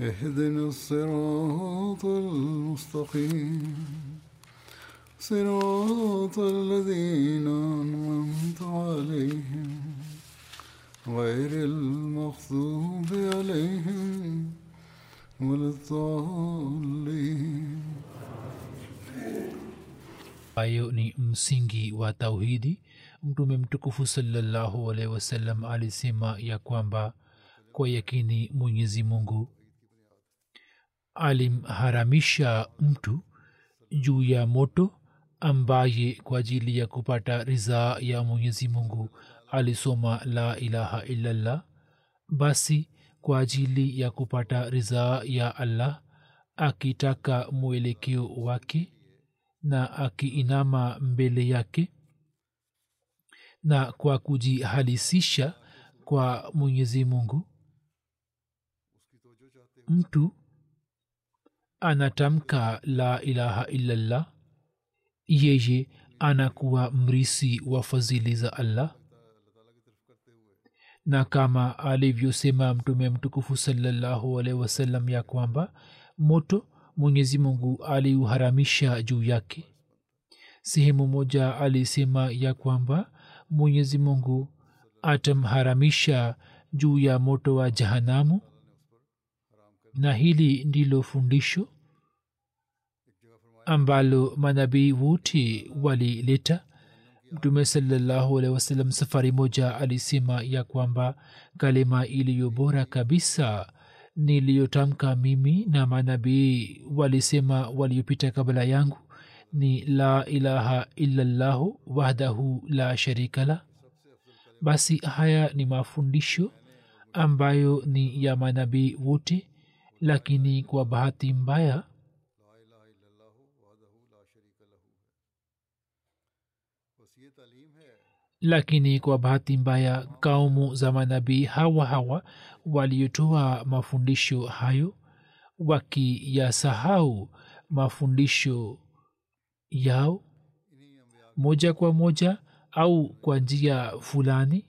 اهدنا الصراط المستقيم صراط الذين أنعمت عليهم غير المغضوب عليهم ولا الضالين ambayo ni msingi wa tauhidi mtume mtukufu salallahu alaihi wasallam alisema ya kwamba kwa yakini mwenyezi mungu alimharamisha mtu juu ya moto ambaye kwa ajili ya kupata ridhaa ya mwenyezi mungu. Alisoma la ilaha illallah. Basi kwa ajili ya kupata ridhaa ya allah akitaka mwelekeo wake na akiinama mbele yake na kwa kujihalisisha kwa mwenyezi mungu mtu anatamka la ilaha illallah. Yeye anakuwa mrisi wa fadhili za allah. Na kama alivyosema mtume mtukufu salallahu alaihi wasallam ya kwamba moto mwenyezi mungu aliuharamisha juu yake. Sehemu moja alisema ya kwamba mwenyezi mungu atamharamisha juu ya moto wa jahanamu. Na hili ndilo fundisho ambalo manabii wote walileta. Mtume salallahu alehi wasallam safari moja alisema ya kwamba kalima iliyo bora kabisa niliyotamka mimi na manabii walisema waliopita kabla yangu ni la ilaha illallahu wahdahu la sharika la basi haya ni mafundisho ambayo ni ya manabii wote lakini kwa bahati mbaya lakini kwa bahati mbaya kaumu za manabii hawa hawa waliotoa mafundisho hayo wakiyasahau mafundisho yao moja kwa moja au kwa njia fulani?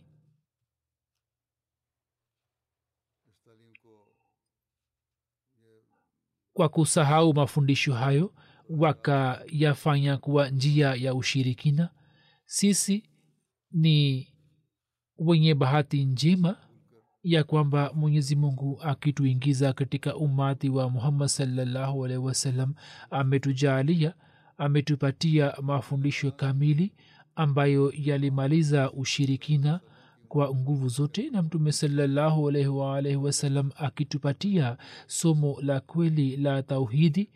Kwa kusahau mafundisho hayo wakayafanya kuwa njia ya ushirikina sisi ni wenye bahati njema ya kwamba mwenyezi mungu akituingiza katika umati wa muhammad salllahu alaihi wasallam ametujaalia ametupatia mafundisho kamili ambayo yalimaliza ushirikina kwa nguvu zote na mtume salallahu alaihi waalaihi wasallam akitupatia somo la kweli la tauhidi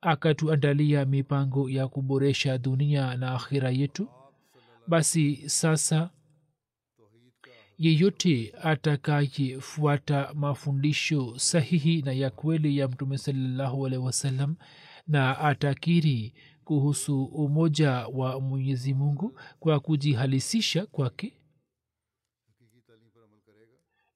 akatuandalia mipango ya kuboresha dunia na akhira yetu basi sasa yeyote atakayefuata mafundisho sahihi na ya kweli ya mtume salallahu alehi wasallam na atakiri kuhusu umoja wa mwenyezi mungu kwa kujihalisisha kwake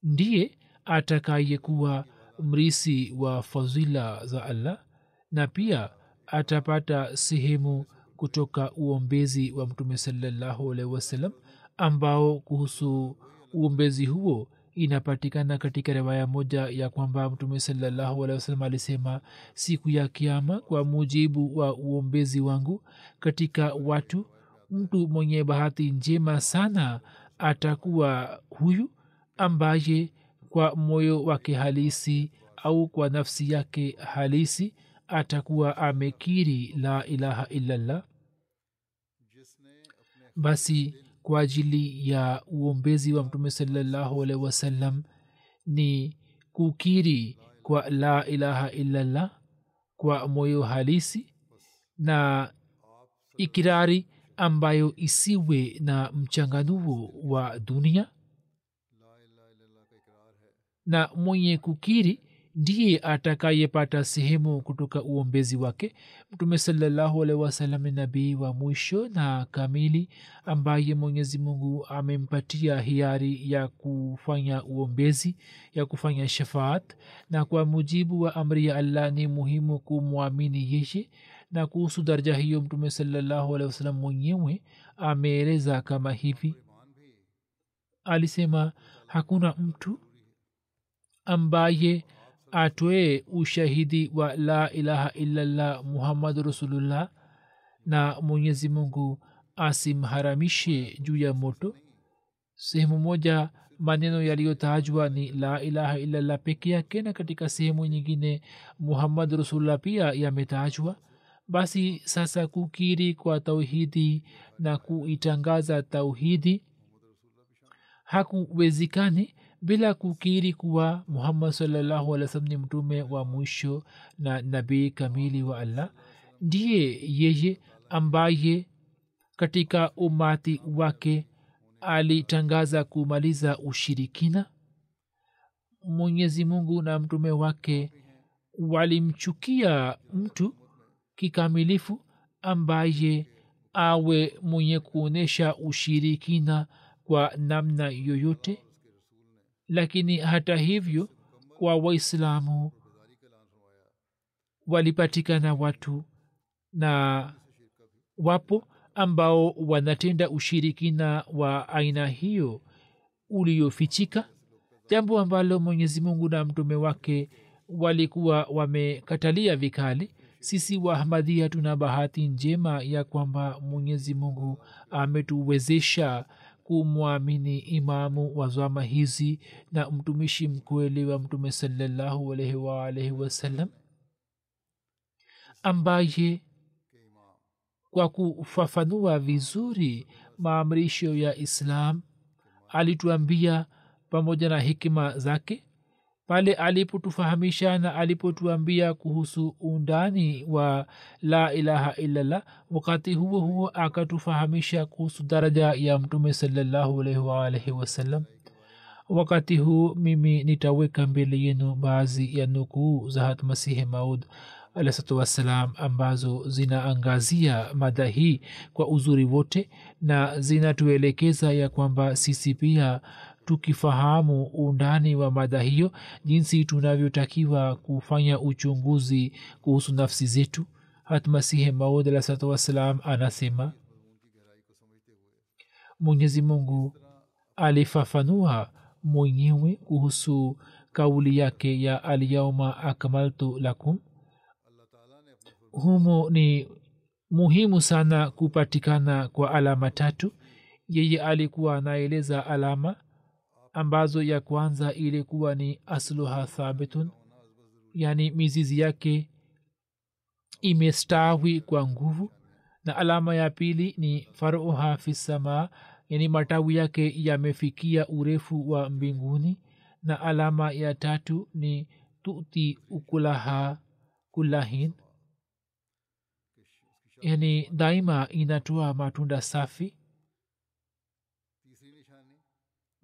ndiye atakayekuwa mrisi wa fadhila za allah na pia atapata sehemu kutoka uombezi wa mtume salallahu alaihi wasallam ambao kuhusu uombezi huo inapatikana katika riwaya moja ya kwamba mtume wasallam alisema siku ya kiama kwa mujibu wa uombezi wangu katika watu mtu mwenye bahati njema sana atakuwa huyu ambaye kwa moyo wake halisi au kwa nafsi yake halisi atakuwa amekiri la ilaha illallah basi kwa ajili ya uombezi wa mtume salallahu alaihi wasallam ni kukiri kwa la ilaha illallah kwa moyo halisi na ikirari ambayo isiwe na mchanganuo wa dunia. Na mwenye kukiri ndiye atakayepata sehemu kutoka uombezi wake. Mtume wasallam ni nabii wa mwisho na kamili ambaye mwenyezi mungu amempatia hiari ya kufanya uombezi ya kufanya shafaat. Na kwa mujibu wa amri ya allah ni muhimu kumwamini yeye. Na kuhusu daraja hiyo mtume salallahu alehi wasallam mwenyewe ameeleza kama hivi. Alisema hakuna mtu ambaye atoe ushahidi wa la ilaha illallah muhammadu rasulullah na mwenyezi mungu asimharamishe juu ya moto. Sehemu moja maneno yaliyotajwa ni la ilaha illallah peke yake na katika sehemu nyingine muhammad rasulullah pia yametajwa. Basi sasa kukiri kwa tauhidi na kuitangaza tauhidi hakuwezekani bila kukiri kuwa muhammad salllahu alih wasalam ni mtume wa mwisho na nabii kamili wa allah ndiye yeye ambaye katika umati wake alitangaza kumaliza ushirikina. Mwenyezi mungu na mtume wake walimchukia mtu kikamilifu ambaye awe mwenye kuonyesha ushirikina kwa namna yoyote lakini hata hivyo kwa waislamu walipatikana watu na wapo ambao wanatenda ushirikina wa aina hiyo uliofichika jambo ambalo mwenyezi mungu na mtume wake walikuwa wamekatalia vikali. Sisi wahamadhia tuna bahati njema ya kwamba mwenyezi mungu ametuwezesha kumwamini imamu wa zama hizi na mtumishi mkweli wa mtume salallahu alaihi waalaihi wasallam ambaye kwa kufafanua vizuri maamrisho ya islam alituambia pamoja na hikima zake pale alipotufahamisha na alipotuambia kuhusu undani wa la ilaha illallah wakati huo huo akatufahamisha kuhusu daraja ya mtume salallahu alaihi wasallam. Wakati huu mimi nitaweka mbele yenu baadhi ya nukuu za hatmasihi maud alahsatu wassalam ambazo zinaangazia mada hii kwa uzuri wote na zinatuelekeza ya kwamba sisi pia tukifahamu undani wa mada hiyo jinsi tunavyotakiwa kufanya uchunguzi kuhusu nafsi zetu. Hatmasihi maud anasema mwenyezi mungu alifafanua mwenyewe kuhusu kauli yake ya alyauma akmaltu lakum. Humo ni muhimu sana kupatikana kwa alama tatu. Yeye alikuwa anaeleza alama ambazo ya kwanza ilikuwa ni asluha thabitun. Yani mizizi yake imestawi kwa nguvu. Na alama ya pili ni faruha fisamaa yani matawi yake yamefikia urefu wa mbinguni. Na alama ya tatu ni tuti ukulaha kulahin. Yani daima inatoa matunda safi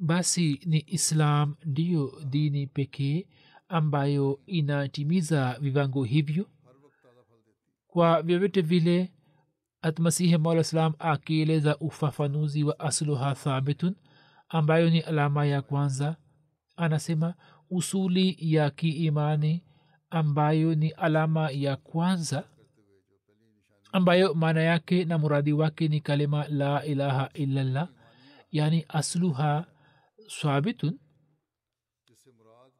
basi ni islam ndiyo dini pekee ambayo inatimiza vivango hivyo. Kwa vyovyote vile atmasihi maula salam akieleza ufafanuzi wa asluha thabitun ambayo ni alama ya kwanza anasema usuli ya kiimani ambayo ni alama ya kwanza ambayo maana yake na muradi wake ni kalima la ilaha illallah yani asluha swabitun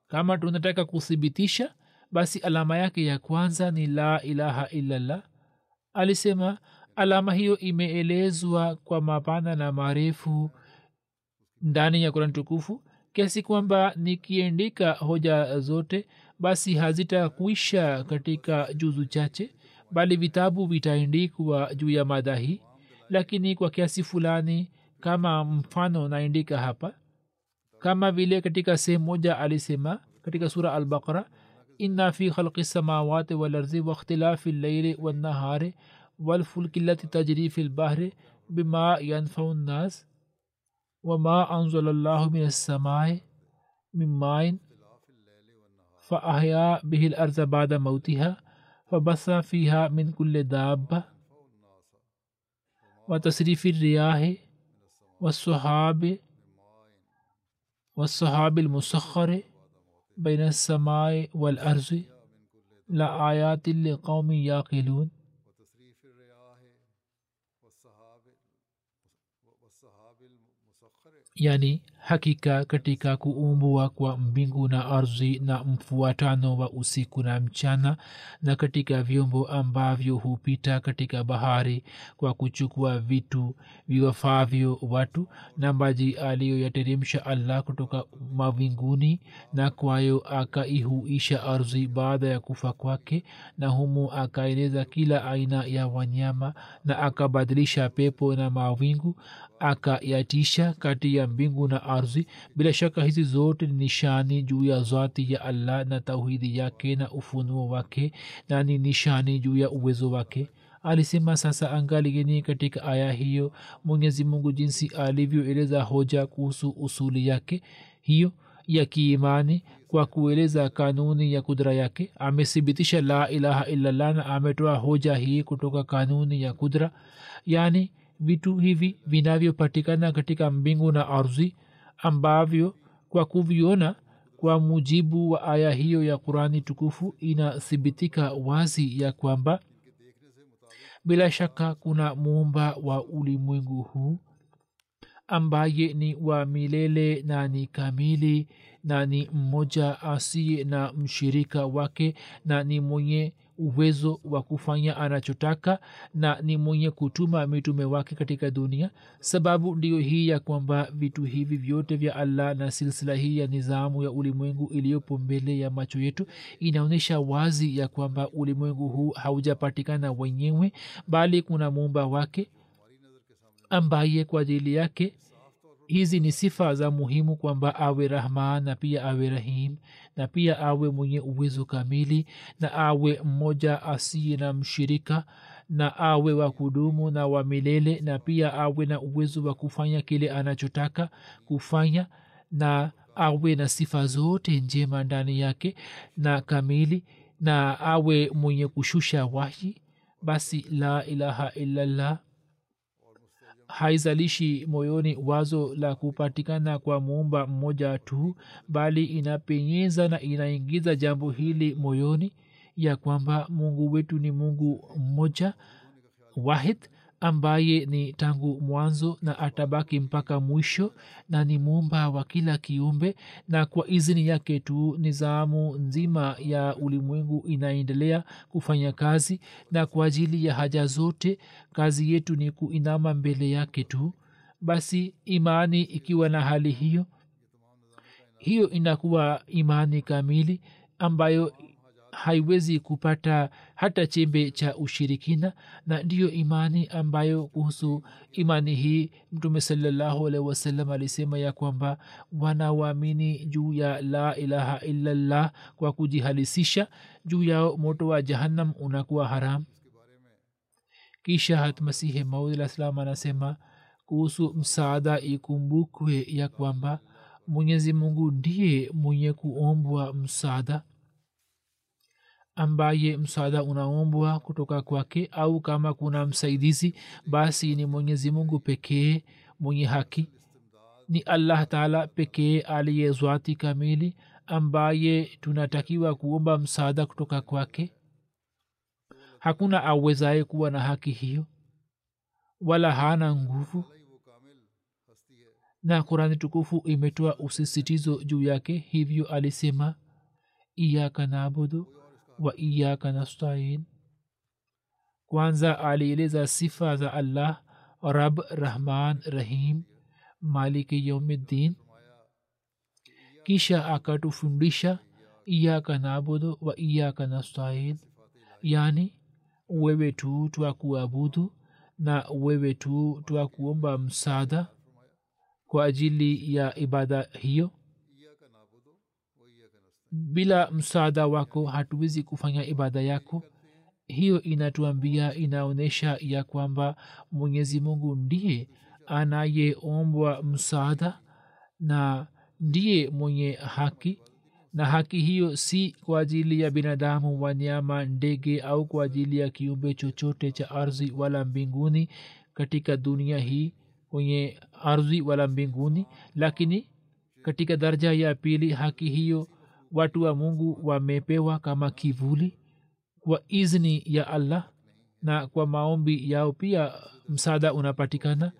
kama tunataka kuthibitisha basi alama yake ya kwanza ni la ilaha illallah. Alisema alama hiyo imeelezwa kwa mapana na marefu ndani ya kurani tukufu kiasi kwamba nikiendika hoja zote basi hazitakuisha katika juzu chache bali vitabu vitaendikwa juu ya mada hii lakini kwa kiasi fulani kama mfano naendika hapa kama vile katika sehemu moja alisema katika sura albaqara inna fi khalqi samawati walardi wakhtilafi llaili wannahari walfulki lati tajri fi lbahri bima yanfau nnas wama anzala llahu min alsamai min main faahya bihi larda bada mautiha fabasa fiha min kulli dabba وتصريف الرياح والسحاب والسحاب المسخر بين السماء والأرض لآيات لقوم يعقلون. وتصريف hakika katika kuumbwa kwa mbingu na ardhi na mfuatano wa usiku na mchana na katika vyombo ambavyo hupita katika bahari kwa kuchukua vitu viwafavyo watu na maji aliyoyateremsha allah kutoka mawinguni na kwayo akaihuisha ardhi baada ya kufa kwake na humo akaeleza kila aina ya wanyama na akabadilisha pepo na mawingu akayatisha kati ya mbingu na ardhi. Bila shaka hizi zote ni nishani juu ya zati ya allah na tauhidi yake na ufunuo wake na ni nishani juu ya uwezo wake. Alisema sasa angalieni katika aya hiyo mwenyezi mungu jinsi alivyoeleza hoja kuhusu usuli yake hiyo ya kiimani kwa kueleza kanuni ya kudra yake. Amethibitisha la ilaha illallah na ametoa hoja hii kutoka kanuni ya kudra yaani vitu hivi vinavyopatikana katika mbingu na ardhi ambavyo kwa kuviona kwa mujibu wa aya hiyo ya qurani tukufu inathibitika wazi ya kwamba bila shaka kuna muumba wa ulimwengu huu ambaye ni wa milele na ni kamili na ni mmoja asiye na mshirika wake na ni mwenye uwezo wa kufanya anachotaka na ni mwenye kutuma mitume wake katika dunia. Sababu ndiyo hii ya kwamba vitu hivi vyote vya allah na silsila hii ya nizamu ya ulimwengu iliyopo mbele ya macho yetu inaonyesha wazi ya kwamba ulimwengu huu haujapatikana wenyewe bali kuna muumba wake ambaye kwa ajili yake hizi ni sifa za muhimu kwamba awe rahman na pia awe rahim na pia awe mwenye uwezo kamili na awe mmoja asiye na mshirika na awe wa kudumu na wa milele na pia awe na uwezo wa kufanya kile anachotaka kufanya na awe na sifa zote njema ndani yake na kamili na awe mwenye kushusha wahi basi la ilaha illallah haizalishi moyoni wazo la kupatikana kwa muumba mmoja tu bali inapenyeza na inaingiza jambo hili moyoni ya kwamba mungu wetu ni mungu mmoja wahid ambaye ni tangu mwanzo na atabaki mpaka mwisho na ni muumba wa kila kiumbe na kwa izini yake tu nizamu nzima ya ulimwengu inaendelea kufanya kazi na kwa ajili ya haja zote kazi yetu ni kuinama mbele yake tu. Basi imani ikiwa na hali hiyo hiyo inakuwa imani kamili ambayo haiwezi kupata hata chembe cha ushirikina na ndiyo imani ambayo kuhusu imani hii mtume salallahu alaihi wasallam alisema ya kwamba wanawaamini juu ya la ilaha illallah kwa kujihalisisha juu yao moto wa jahannam unakuwa haram. Kisha hatmasihi maud alah salam anasema kuhusu msaada ikumbukwe ya kwamba mwenyezi mungu ndiye mwenye kuombwa msaada ambaye msaada unaombwa kutoka kwake au kama kuna msaidizi basi ni mwenyezi mungu pekee mwenye haki. Ni allah taala pekee aliye zwati kamili ambaye tunatakiwa kuomba msaada kutoka kwake. Hakuna awezaye kuwa na haki hiyo wala hana nguvu. Na kurani tukufu imetoa usisitizo juu yake hivyo alisema iyaka nabudu wa iyaka nastain. Kwanza alieleza sifa za allah rab rahman rahim maliki yaumiddin kisha akatufundisha iyaka nabudu wa iyaka nastain. Yani wewe tu twakuabudu na wewe tu twakuomba msaada kwa ajili ya ibada hiyo iyaka nabudu wa iyaka nastain bila msaada wako hatuwezi kufanya ibada yako. Hiyo inatuambia inaonyesha ya kwamba mwenyezi mungu ndiye anayeombwa msaada na ndiye mwenye haki na haki hiyo si kwa ajili ya binadamu wanyama ndege au kwa ajili ya kiumbe chochote cha ardhi wala mbinguni katika dunia hii kwenye ardhi wala mbinguni lakini katika daraja ya pili haki hiyo watu wa mungu wamepewa kama kivuli kwa izni ya allah na kwa maombi yao pia msaada unapatikana.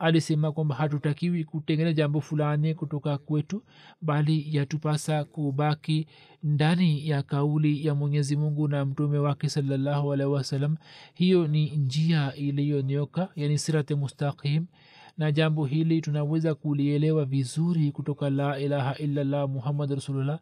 Alisema kwamba hatutakiwi kutengeneza jambo fulani kutoka kwetu bali yatupasa kubaki ndani ya kauli ya mwenyezi mungu na mtume wake salallahu alaihi wasallam. Hiyo ni njia iliyonyoka yani sirate mustaqim na jambo hili tunaweza kulielewa vizuri kutoka la ilaha illallah muhammad rasulullah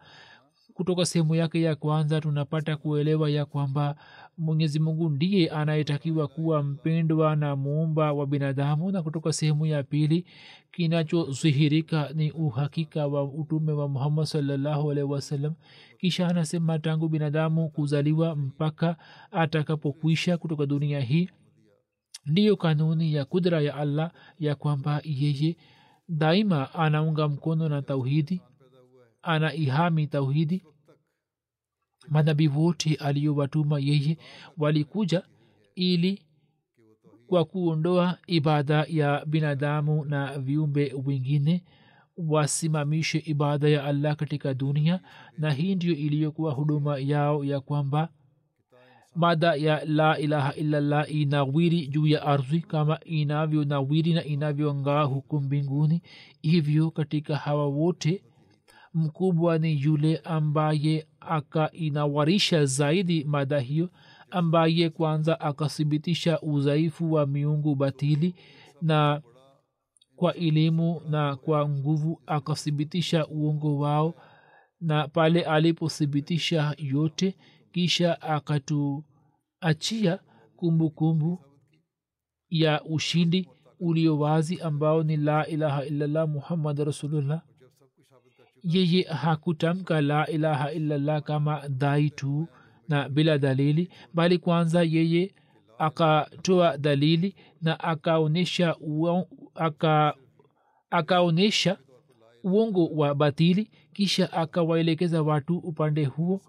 kutoka sehemu yake ya kwanza tunapata kuelewa ya kwamba mwenyezi mungu ndiye anayetakiwa kuwa mpendwa na muumba wa binadamu. Na kutoka sehemu ya pili kinachodhihirika ni uhakika wa utume wa muhammad salllahu alaihi wasallam. Kisha anasema tangu binadamu kuzaliwa mpaka atakapokwisha kutoka dunia hii ndiyo kanuni ya kudra ya allah ya kwamba yeye daima anaunga mkono na tauhidi ana ihami tauhidi. Manabii wote aliyowatuma yeye walikuja ili kwa kuondoa ibada ya binadamu na viumbe wengine wasimamishe ibada ya allah katika dunia na hii ndiyo iliyokuwa huduma yao ya kwamba mada ya la ilaha illallah inawiri juu ya ardhi kama inavyo nawiri na inavyongaa huku mbinguni. Hivyo katika hawa wote mkubwa ni yule ambaye akainawarisha zaidi mada hiyo ambaye kwanza akathibitisha udhaifu wa miungu batili na kwa elimu na kwa nguvu akathibitisha uongo wao na pale alipothibitisha yote kisha akatuachia kumbukumbu ya ushindi ulio wazi ambao ni la ilaha illallah muhammad rasulullah yeye hakutamka la ilaha illallah kama dhai tu na bila dalili bali kwanza yeye akatoa dalili na akaonyesha aka akaonyesha uongo wa batili kisha akawaelekeza watu upande huo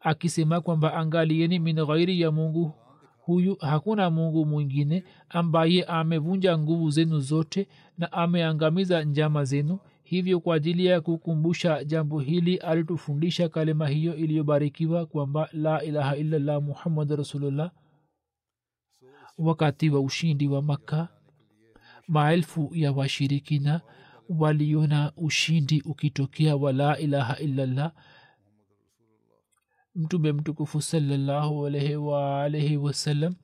akisema kwamba angalieni min ghairi ya mungu huyu hakuna mungu mwingine ambaye amevunja nguvu zenu zote na ameangamiza njama zenu hivyo kwa ajili ya kukumbusha jambo hili alitufundisha kalima hiyo iliyobarikiwa kwamba la ilaha illallah muhammad rasulullah wakati wa ushindi wa makka maelfu ya washirikina waliona ushindi ukitokea wa la ilaha illallah. Mtume mtukufu salallahu alaihi waalaihi wasallam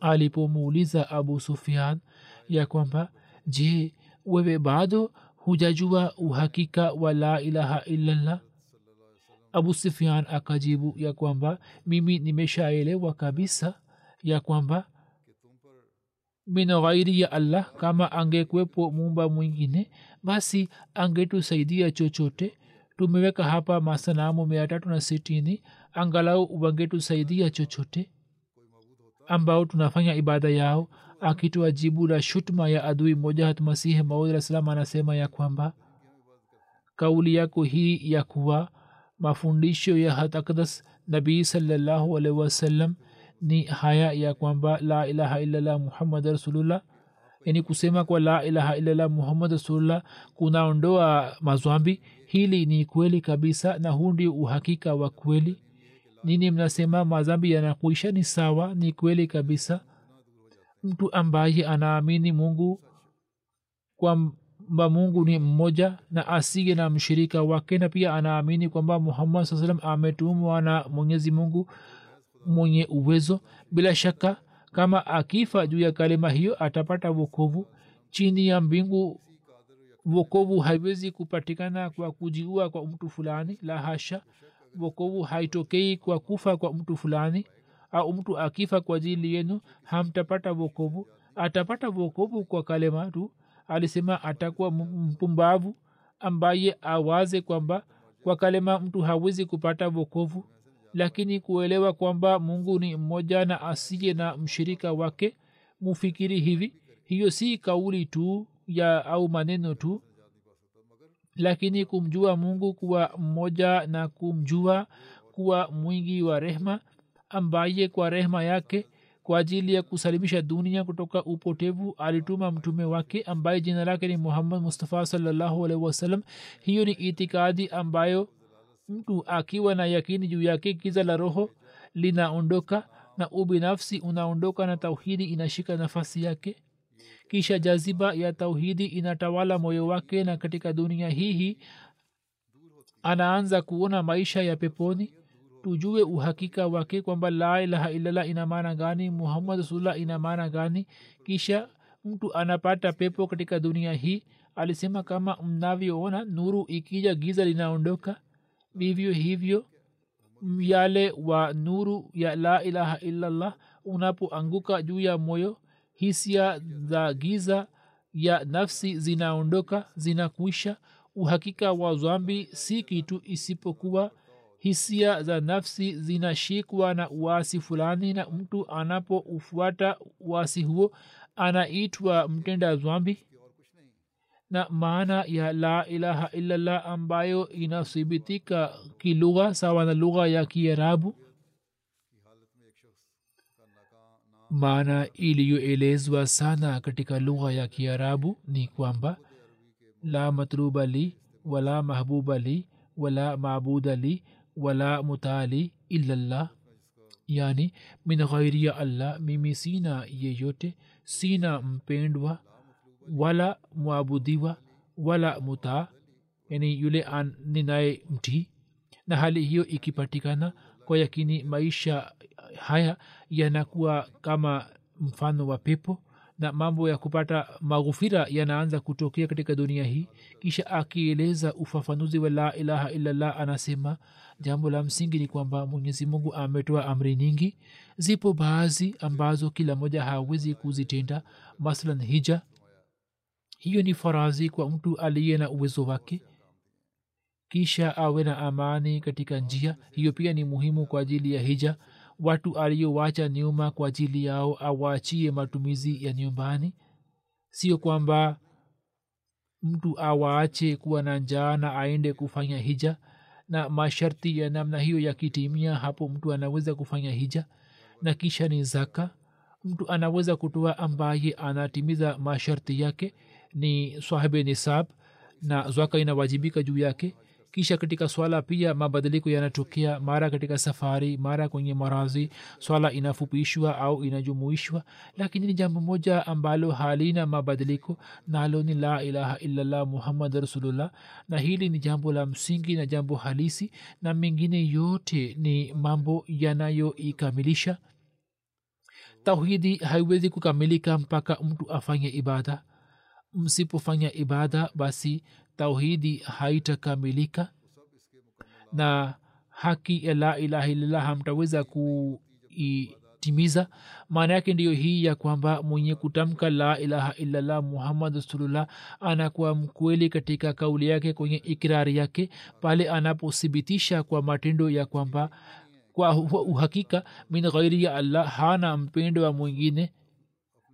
alipomuuliza abu sufian ya kwamba je wewe bado hujajua uhakika wa la ilaha illallah? Abu sufian akajibu ya kwamba mimi nimeshaelewa kabisa ya kwamba min ghairi ya allah kama angekwepo muumba mwingine basi angetusaidia chochote. Tumeweka hapa masanamu mia tatu na sitini angalau wangetusaidia chochote ambao tunafanya ibada yao akitoa jibu la shutma ya adui. Moja hatmasihi maud salam anasema ya kwamba kauli yako hii ya kuwa mafundisho ya hatakdas nabii salllahu alaihi wasallam ni haya ya kwamba la ilaha illallah muhammad rasulullah. Yani kusema kwa la ilaha illallah muhammad rasulullah kunaondoa mazwambi. Hili ni kweli kabisa na huu ndio uhakika wa kweli. Nini mnasema? Mazambi yanakuisha? Ni sawa ni kweli kabisa mtu ambaye anaamini mungu kwamba mungu ni mmoja na asiye na mshirika wake na pia anaamini kwamba muhammad saa salam ametumwa na mwenyezi mungu mwenye uwezo. Bila shaka kama akifa juu ya kalima hiyo atapata wokovu. Chini ya mbingu wokovu haiwezi kupatikana kwa kujiua kwa mtu fulani la hasha. Wokovu haitokei kwa kufa kwa mtu fulani au mtu akifa kwa ajili yenu hamtapata wokovu. Atapata wokovu kwa kalema tu alisema atakuwa mpumbavu ambaye awaze kwamba kwa kalema mtu hawezi kupata wokovu. Lakini kuelewa kwamba mungu ni mmoja na asiye na mshirika wake mufikiri hivi hiyo si kauli tu ya au maneno tu. Lakini kumjua mungu kuwa mmoja na kumjua kuwa mwingi wa rehma ambaye kwa rehma yake kwa ajili ya kusalimisha dunia kutoka upotevu alituma mtume wake ambaye jina lake ni muhammad mustafa salllahu wasallam. Hiyo ni itikadi ambayo mtu akiwa na yakini juu yake giza la roho linaondoka na ubinafsi unaondoka na tauhidi inashika nafasi yake. Kisha jaziba ya tauhidi inatawala moyo wake na katika dunia hii hii anaanza kuona maisha ya peponi tujue uhakika wake kwamba la ilaha illallah ina maana gani muhammad rasulullah ina maana gani. Kisha mtu anapata pepo katika dunia hii alisema kama mnavyoona nuru ikija giza linaondoka. Vivyo hivyo yale wa nuru ya la ilaha illallah unapoanguka juu ya moyo hisia za giza ya nafsi zinaondoka zinakuisha. Uhakika wa zambi si kitu isipokuwa hisia za nafsi zinashikwa na uasi fulani na mtu anapoufuata uasi huo anaitwa mtenda zwambi na maana ya la ilaha illallah ambayo inathibitika kilugha sawa na lugha ya kiarabu. Maana iliyoelezwa sana katika lugha ya kiarabu ni kwamba la matluba li wala mahbuba li wala maabuda li wala mutali illallah yani min ghairi ya allah mimi sina yeyote sina mpendwa wala mwabudiwa wala mutaa yani yule ninaye mtii na hali hiyo ikipatikana kwa yakini maisha haya yanakuwa kama mfano wa pepo na mambo ya kupata maghufira yanaanza kutokea katika dunia hii kisha akieleza ufafanuzi wa la ilaha illallah anasema jambo la msingi ni kwamba mwenyezi mungu ametoa amri nyingi. Zipo baadhi ambazo kila moja hawezi kuzitenda masalan hija. Hiyo ni farazi kwa mtu aliye na uwezo wake kisha awe na amani katika njia. Hiyo pia ni muhimu kwa ajili ya hija. Watu aliyowacha nyuma kwa ajili yao awaachie matumizi ya nyumbani. Sio kwamba mtu awaache kuwa na njaa na aende kufanya hija na masharti ya namna hiyo yakitimia hapo mtu anaweza kufanya hija na kisha ni zaka. Mtu anaweza kutoa ambaye anatimiza masharti yake ni swahibe nisab na zaka inawajibika juu yake kisha katika swala pia mabadiliko yanatokea mara katika safari mara kwenye marazi swala inafupishwa au inajumuishwa. Lakini ni jambo moja ambalo halina mabadiliko nalo ni la ilaha illallah muhammad rasulullah. Na hili ni jambo la msingi na jambo halisi na mengine yote ni mambo yanayoikamilisha. Tauhidi haiwezi kukamilika mpaka mtu afanye ibada msipofanya ibada basi tauhidi haitakamilika. Na haki ya la ilaha illallah hamtaweza kuitimiza. Maana yake ndiyo hii ya kwamba mwenye kutamka la ilaha illallah muhammad rasulullah anakuwa mkweli katika kauli yake kwenye ikrari yake pale anapothibitisha kwa matendo ya kwamba kwa uhakika min ghairi ya allah hana mpendo wa mwingine.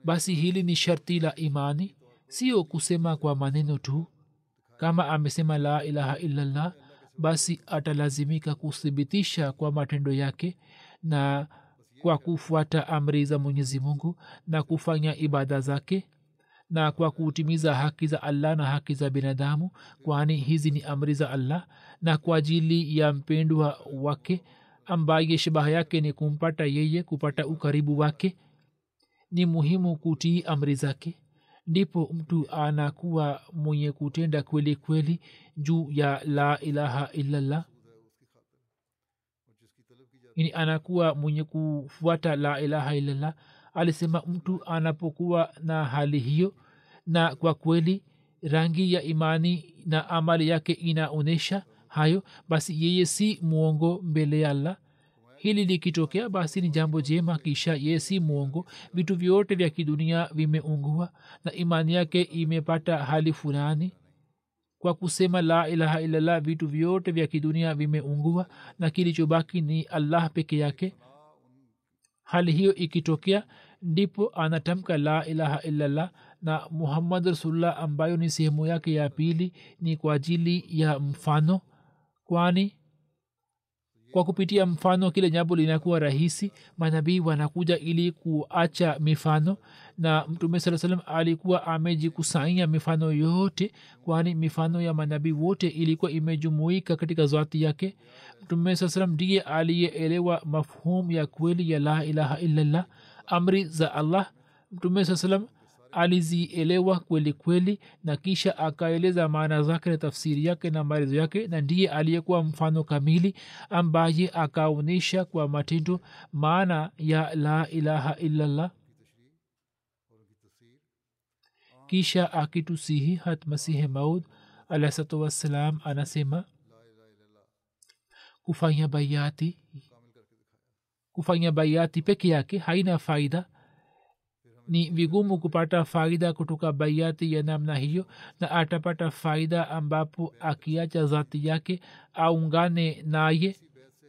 Basi hili ni sharti la imani sio kusema kwa maneno tu. Kama amesema la ilaha illallah basi atalazimika kuthibitisha kwa matendo yake na kwa kufuata amri za mwenyezi mungu na kufanya ibada zake na kwa kutimiza haki za allah na haki za binadamu kwani hizi ni amri za allah na kwa ajili ya mpendwa wake ambaye shabaha yake ni kumpata yeye kupata ukaribu wake ni muhimu kutii amri zake ndipo mtu anakuwa mwenye kutenda kweli kweli juu ya la ilaha illallah. Ini anakuwa mwenye kufuata la ilaha illallah. Alisema mtu anapokuwa na hali hiyo na kwa kweli rangi ya imani na amali yake inaonyesha hayo basi yeye si mwongo mbele ya allah hili likitokea basi ni jambo jema kisha ye si mwongo. Vitu vyote vya kidunia vimeungua na imani yake imepata hali fulani. Kwa kusema la ilaha illallah vitu vyote vya kidunia vimeungua na kilichobaki ni allah peke yake. Hali hiyo ikitokea ndipo anatamka la ilaha illallah na muhammad rasulullah ambayo ni sehemu yake ya pili ni kwa ajili ya mfano. Kwani kwa kupitia mfano kile jambo linakuwa rahisi manabii wanakuja ili kuacha mifano. Na mtume saa salam alikuwa amejikusanya mifano yote kwani mifano ya manabii wote ilikuwa imejumuika katika zati yake. Mtume saa salam ndiye aliyeelewa mafhum ya kweli ya la ilaha illallah amri za allah. Mtume saa salam alizielewa kweli kweli na kisha akaeleza maana zake na tafsiri yake na maelezo yake na ndiye aliyekuwa mfano kamili ambaye akaonyesha kwa matendo maana ya la ilaha illallah. Kisha akitusihi hat masihi maud alahsatu wassalam anasema kufanya baiati kufanya baiati peke yake haina faida ni vigumu kupata faida kutoka baiati ya namna hiyo na atapata faida ambapo akiacha zati yake aungane naye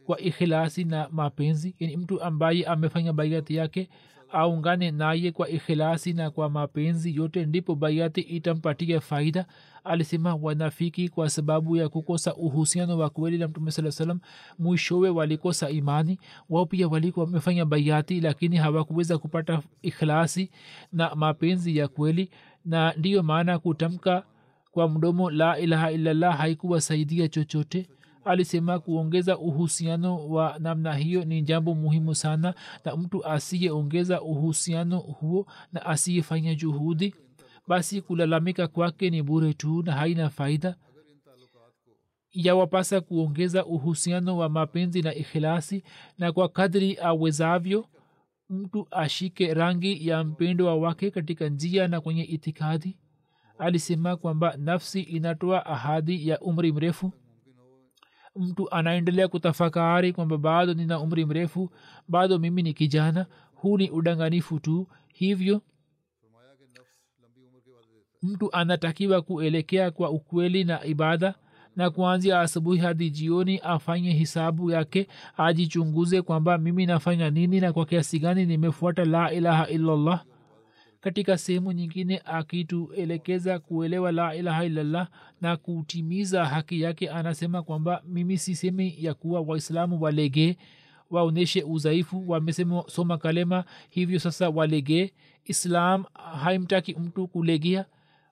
kwa ikhilasi na mapenzi. Yani mtu ambaye amefanya baiati yake aungane naye kwa ikhilasi na kwa mapenzi yote ndipo baiati itampatia faida. Alisema wanafiki kwa sababu ya kukosa uhusiano wa kweli na mtume saa salam mwishowe walikosa imani. Wao pia walikuwa wamefanya baiati lakini hawakuweza kupata ikhlasi na mapenzi ya kweli. Na ndiyo maana kutamka kwa mdomo la ilaha illallah haikuwasaidia chochote alisema kuongeza uhusiano wa namna hiyo ni jambo muhimu sana na mtu asiyeongeza uhusiano huo na asiyefanya juhudi basi kulalamika kwake ni bure tu na haina faida. Yawapasa kuongeza uhusiano wa mapenzi na ikhilasi na kwa kadri awezavyo mtu ashike rangi ya mpendwa wake katika njia na kwenye itikadi. Alisema kwamba nafsi inatoa ahadi ya umri mrefu mtu anaendelea kutafakari kwamba bado nina umri mrefu bado mimi ni kijana huu ni udanganifu tu. Hivyo mtu anatakiwa kuelekea kwa ukweli na ibada na kuanzia asubuhi hadi jioni afanye hisabu yake ajichunguze kwamba mimi nafanya nini na kwa kiasi gani nimefuata la ilaha illallah katika sehemu nyingine akituelekeza kuelewa la ilaha illallah na kutimiza haki yake anasema kwamba mimi sisemi ya kuwa waislamu walegee waonyeshe udhaifu wamesema soma kalema hivyo sasa walegee. Islam haimtaki mtu kulegea.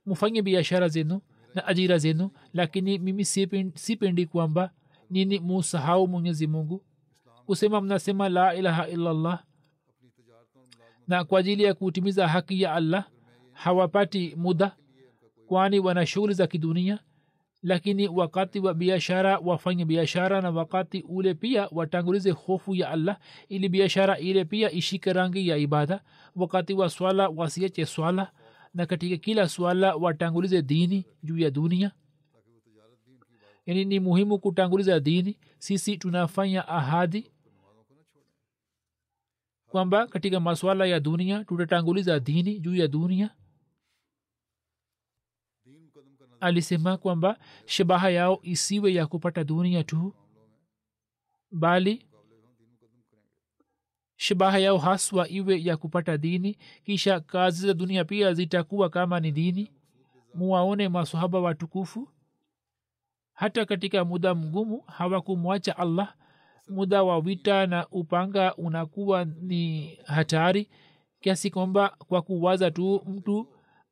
Mfanye biashara zenu na ajira zenu lakini mimi sipendi, sipendi kwamba nini musahau mwenyezi mungu. Kusema mnasema la ilaha illallah na kwa ajili ya kutimiza haki ya allah hawapati muda kwani wana shughuli za kidunia lakini wakati wa biashara wafanye biashara na wakati ule pia watangulize hofu ya allah ili biashara ile pia ishike rangi ya ibada. Wakati wa swala wasiache swala na katika kila swala watangulize dini juu ya dunia. Yani ni muhimu kutanguliza dini. Sisi tunafanya ahadi kwamba katika maswala ya dunia tutatanguliza dini juu ya dunia. Alisema kwamba shabaha yao isiwe ya kupata dunia tu bali shabaha yao haswa iwe ya kupata dini kisha kazi za dunia pia zitakuwa kama ni dini. Muwaone masahaba watukufu. Hata katika muda mgumu hawakumwacha allah muda wa vita na upanga unakuwa ni hatari kiasi kwamba kwa kuwaza tu mtu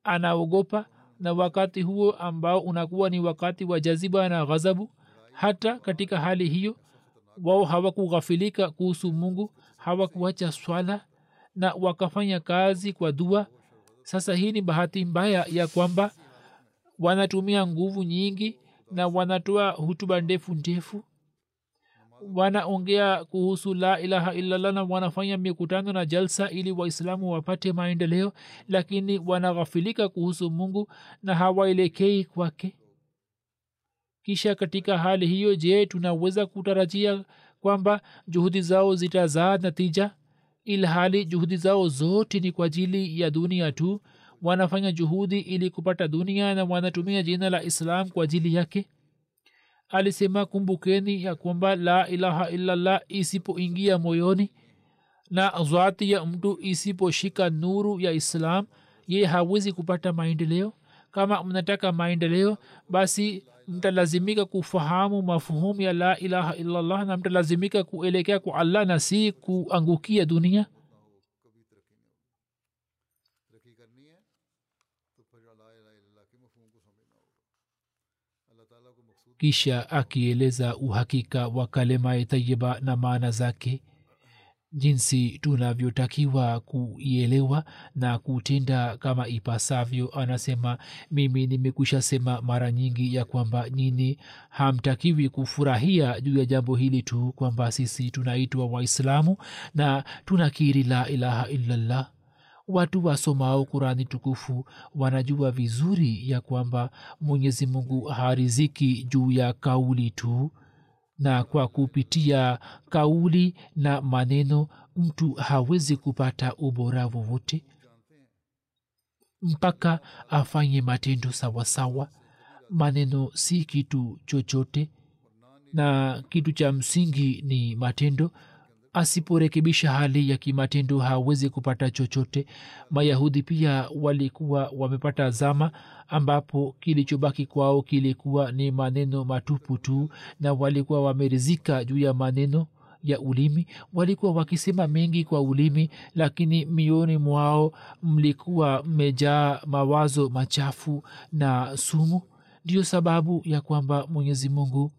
anaogopa na wakati huo ambao unakuwa ni wakati wa jaziba na ghazabu hata katika hali hiyo wao hawakughafilika kuhusu mungu hawakuacha swala na wakafanya kazi kwa dua. Sasa hii ni bahati mbaya ya kwamba wanatumia nguvu nyingi na wanatoa hutuba ndefu ndefu wanaongea kuhusu la ilaha illallah na wanafanya mikutano na jalsa ili waislamu wapate maendeleo lakini wanaghafilika kuhusu mungu na hawaelekei kwake. Kisha katika hali hiyo je tunaweza kutarajia kwamba juhudi zao zitazaa natija? Ilhali juhudi zao zote ni kwa ajili ya dunia tu. Wanafanya juhudi ili kupata dunia na wanatumia jina la islam kwa ajili yake alisema kumbukeni ya kwamba la ilaha illallah isipoingia moyoni na zati ya mtu isiposhika nuru ya islam ye hawezi kupata maendeleo. Kama mnataka maendeleo basi mtalazimika kufahamu mafuhumu ya la ilaha illallah na mtalazimika kuelekea kwa allah na si kuangukia dunia kisha akieleza uhakika wa kalemaye tayiba na maana zake jinsi tunavyotakiwa kuielewa na kutenda kama ipasavyo anasema mimi nimekwisha sema mara nyingi ya kwamba nyini hamtakiwi kufurahia juu ya jambo hili tu kwamba sisi tunaitwa waislamu na tunakiri la ilaha illallah watu wasomao kurani tukufu wanajua vizuri ya kwamba mwenyezi mungu hariziki juu ya kauli tu. Na kwa kupitia kauli na maneno mtu hawezi kupata ubora wowote mpaka afanye matendo sawasawa maneno si kitu chochote. Na kitu cha msingi ni matendo asiporekebisha hali ya kimatendo hawezi kupata chochote. Mayahudi pia walikuwa wamepata zama ambapo kilichobaki kwao kilikuwa ni maneno matupu tu na walikuwa wamerizika juu ya maneno ya ulimi. Walikuwa wakisema mengi kwa ulimi lakini mioni mwao mlikuwa mmejaa mawazo machafu na sumu. Ndiyo sababu ya kwamba mwenyezi mungu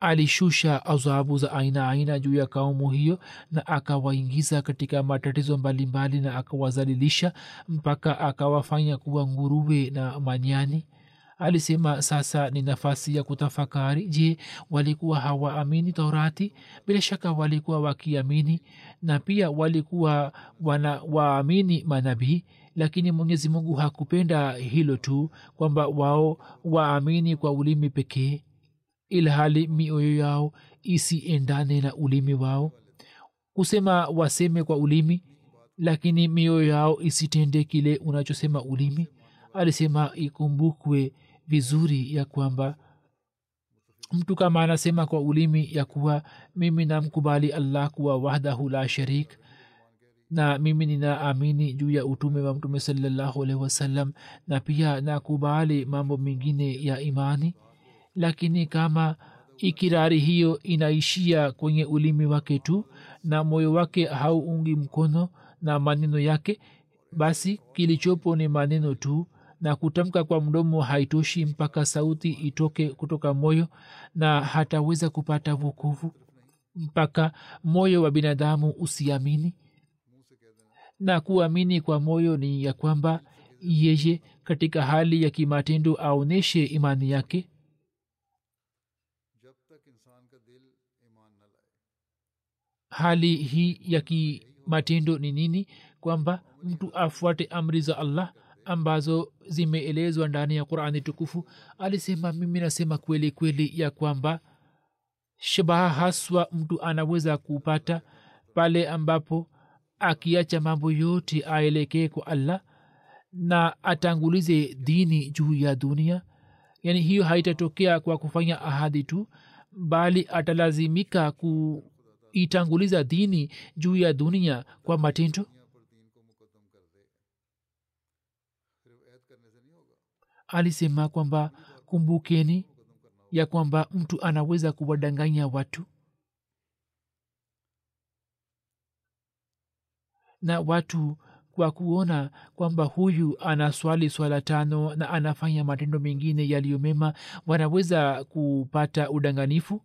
alishusha adhabu za aina aina juu ya kaumu hiyo na akawaingiza katika matatizo mbalimbali na akawazalilisha mpaka akawafanya kuwa nguruwe na manyani. Alisema sasa ni nafasi ya kutafakari. Je walikuwa hawaamini taurati? Bila shaka walikuwa wakiamini na pia walikuwa wanawaamini manabii. Lakini mwenyezi mungu hakupenda hilo tu kwamba wao waamini kwa ulimi pekee ilhali mioyo yao isiendane na ulimi wao. Kusema waseme kwa ulimi lakini mioyo yao isitende kile unachosema ulimi. Alisema ikumbukwe vizuri ya kwamba mtu kama anasema kwa ulimi ya kuwa mimi namkubali allah kuwa wahdahu la sharik na mimi ninaamini juu ya utume wa mtume salallahu alaihi wasallam na pia nakubali mambo mengine ya imani lakini kama ikirari hiyo inaishia kwenye ulimi wake tu na moyo wake hauungi mkono na maneno yake basi kilichopo ni maneno tu na kutamka kwa mdomo haitoshi mpaka sauti itoke kutoka moyo na hataweza kupata vukuvu mpaka moyo wa binadamu usiamini. Na kuamini kwa moyo ni ya kwamba yeye katika hali ya kimatendo aonyeshe imani yake hali hii ya kimatendo ni nini? Kwamba mtu afuate amri za allah ambazo zimeelezwa ndani ya qurani tukufu. Alisema mimi nasema kweli kweli ya kwamba shabaha haswa mtu anaweza kupata pale ambapo akiacha mambo yote aelekee kwa allah na atangulize dini juu ya dunia. Yaani hiyo haitatokea kwa kufanya ahadi tu bali atalazimika itanguliza dini juu ya dunia kwa matendo? Alisema kwamba kumbukeni ya kwamba mtu anaweza kuwadanganya watu na watu kwa kuona kwamba huyu anaswali swala tano na anafanya matendo mengine yaliyomema wanaweza kupata udanganifu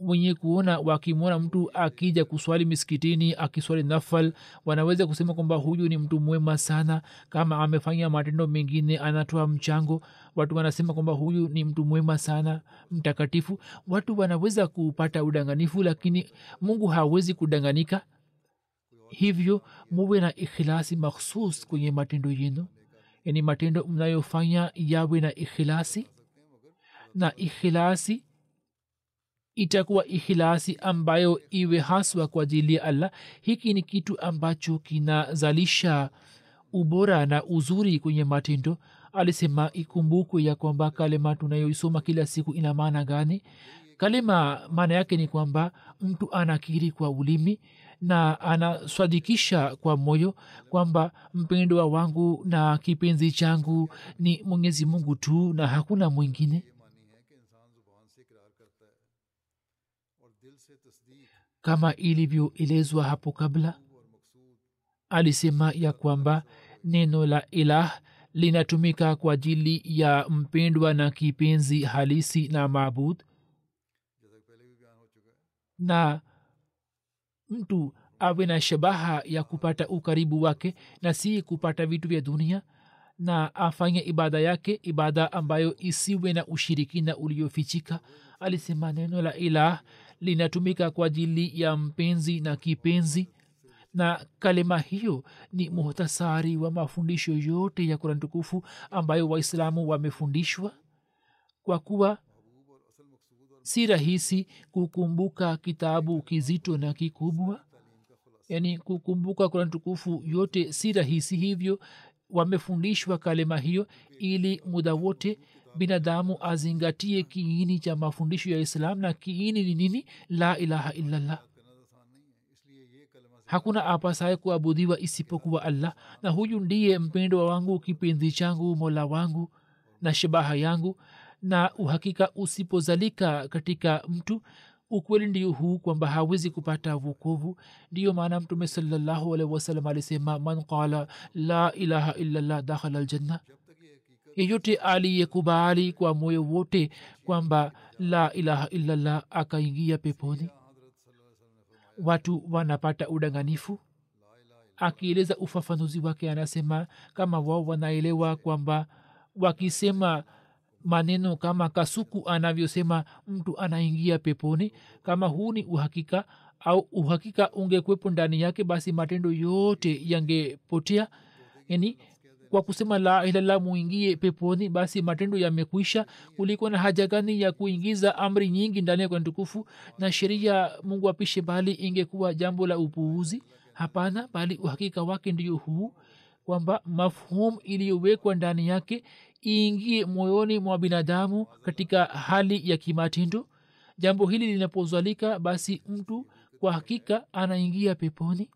wenye kuona wakimwona mtu akija kuswali miskitini akiswali nafal wanaweza kusema kwamba huyu ni mtu mwema sana. Kama amefanya matendo mengine anatoa mchango watu wanasema kwamba huyu ni mtu mwema sana mtakatifu. Watu wanaweza kupata udanganifu lakini mungu hawezi kudanganika. Hivyo muwe na ikhilasi makhsus kwenye matendo yenu. Yani matendo mnayofanya yawe na ikhilasi na ikhilasi itakuwa ikhilasi ambayo iwe haswa kwa ajili ya allah. Hiki ni kitu ambacho kinazalisha ubora na uzuri kwenye matendo. Alisema ikumbukwe ya kwamba kalema tunayoisoma kila siku ina maana gani? Kalema maana yake ni kwamba mtu anakiri kwa ulimi na anaswadikisha kwa moyo kwamba mpendwa wangu na kipenzi changu ni mwenyezi mungu tu na hakuna mwingine kama ilivyoelezwa hapo kabla? Alisema ya kwamba neno la ilah linatumika kwa ajili ya mpendwa na kipenzi halisi na maabud. Na mtu awe na shabaha ya kupata ukaribu wake na si kupata vitu vya dunia na afanye ibada yake ibada ambayo isiwe na ushirikina uliofichika alisema neno la ilah linatumika kwa ajili ya mpenzi na kipenzi. Na kalima hiyo ni muhtasari wa mafundisho yote ya kurani tukufu ambayo waislamu wamefundishwa. Kwa kuwa si rahisi kukumbuka kitabu kizito na kikubwa yaani kukumbuka kurani tukufu yote si rahisi hivyo. Wamefundishwa kalima hiyo ili muda wote binadamu azingatie kiini cha mafundisho ya islam na kiini ni nini? La ilaha illallah. Hakuna apasaye kuabudiwa isipokuwa allah na huyu ndiye mpendwa wangu kipenzi changu mola wangu na shabaha yangu na uhakika usipozalika katika mtu ukweli ndio huu kwamba hawezi kupata vukovu ndiyo maana mtume salallahu alaihi wasallam alisema man qala la ilaha illallah dakhala aljanna yeyote aliyekubali kwa moyo wote kwamba la ilaha illallah akaingia peponi watu wanapata udanganifu akieleza ufafanuzi wake anasema kama wao wanaelewa kwamba wakisema maneno kama kasuku anavyosema mtu anaingia peponi kama huu ni uhakika au uhakika ungekwepo ndani yake basi matendo yote yangepotea. Yani kwa kusema la ilallah muingie peponi basi matendo yamekwisha. Kuliko na haja gani ya kuingiza amri nyingi ndani ya kwa tukufu na sheria mungu apishe bali ingekuwa jambo la upuuzi? Hapana bali uhakika wake ndio huu kwamba mafhum iliyowekwa ndani yake iingie moyoni mwa binadamu katika hali ya kimatindo jambo hili linapozalika basi mtu kwa hakika anaingia peponi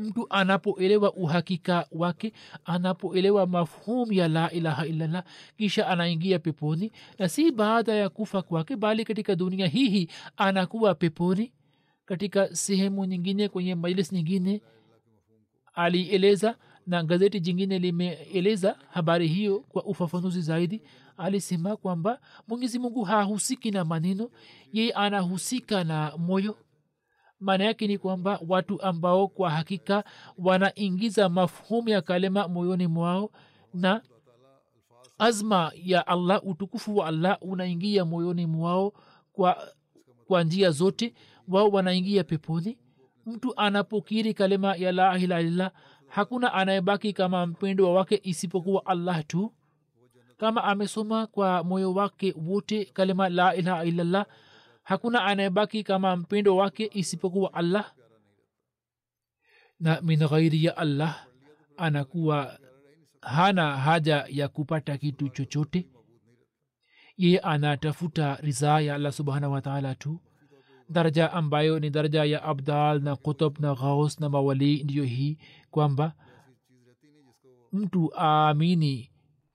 mtu anapoelewa uhakika wake anapoelewa mafhumu ya la ilaha illallah kisha anaingia peponi na si baada ya kufa kwake bali katika dunia hihi anakuwa peponi. Katika sehemu nyingine kwenye majlis nyingine alieleza na gazeti jingine limeeleza habari hiyo kwa ufafanuzi zaidi. Alisema kwamba mwenyezi mungu hahusiki na maneno yeye anahusika na moyo maana yake ni kwamba watu ambao kwa hakika wanaingiza mafhumu ya kalema moyoni mwao na azma ya allah utukufu wa allah unaingia moyoni mwao kwa, kwa njia zote wao wanaingia peponi. Mtu anapokiri kalema ya la ilaha hakuna anayebaki kama mpendwa wake isipokuwa allah tu. Kama amesoma kwa moyo wake wote kalema la ilaha illallah hakuna anayebaki kama mpendo wake isipokuwa allah. Na min ghairi ya allah anakuwa hana haja ya kupata kitu chochote. Ye anatafuta ridhaa ya allah subhanahu wataala tu. Daraja ambayo ni daraja ya abdal na kutub na ghaus na mawalii ndiyo hii kwamba mtu aamini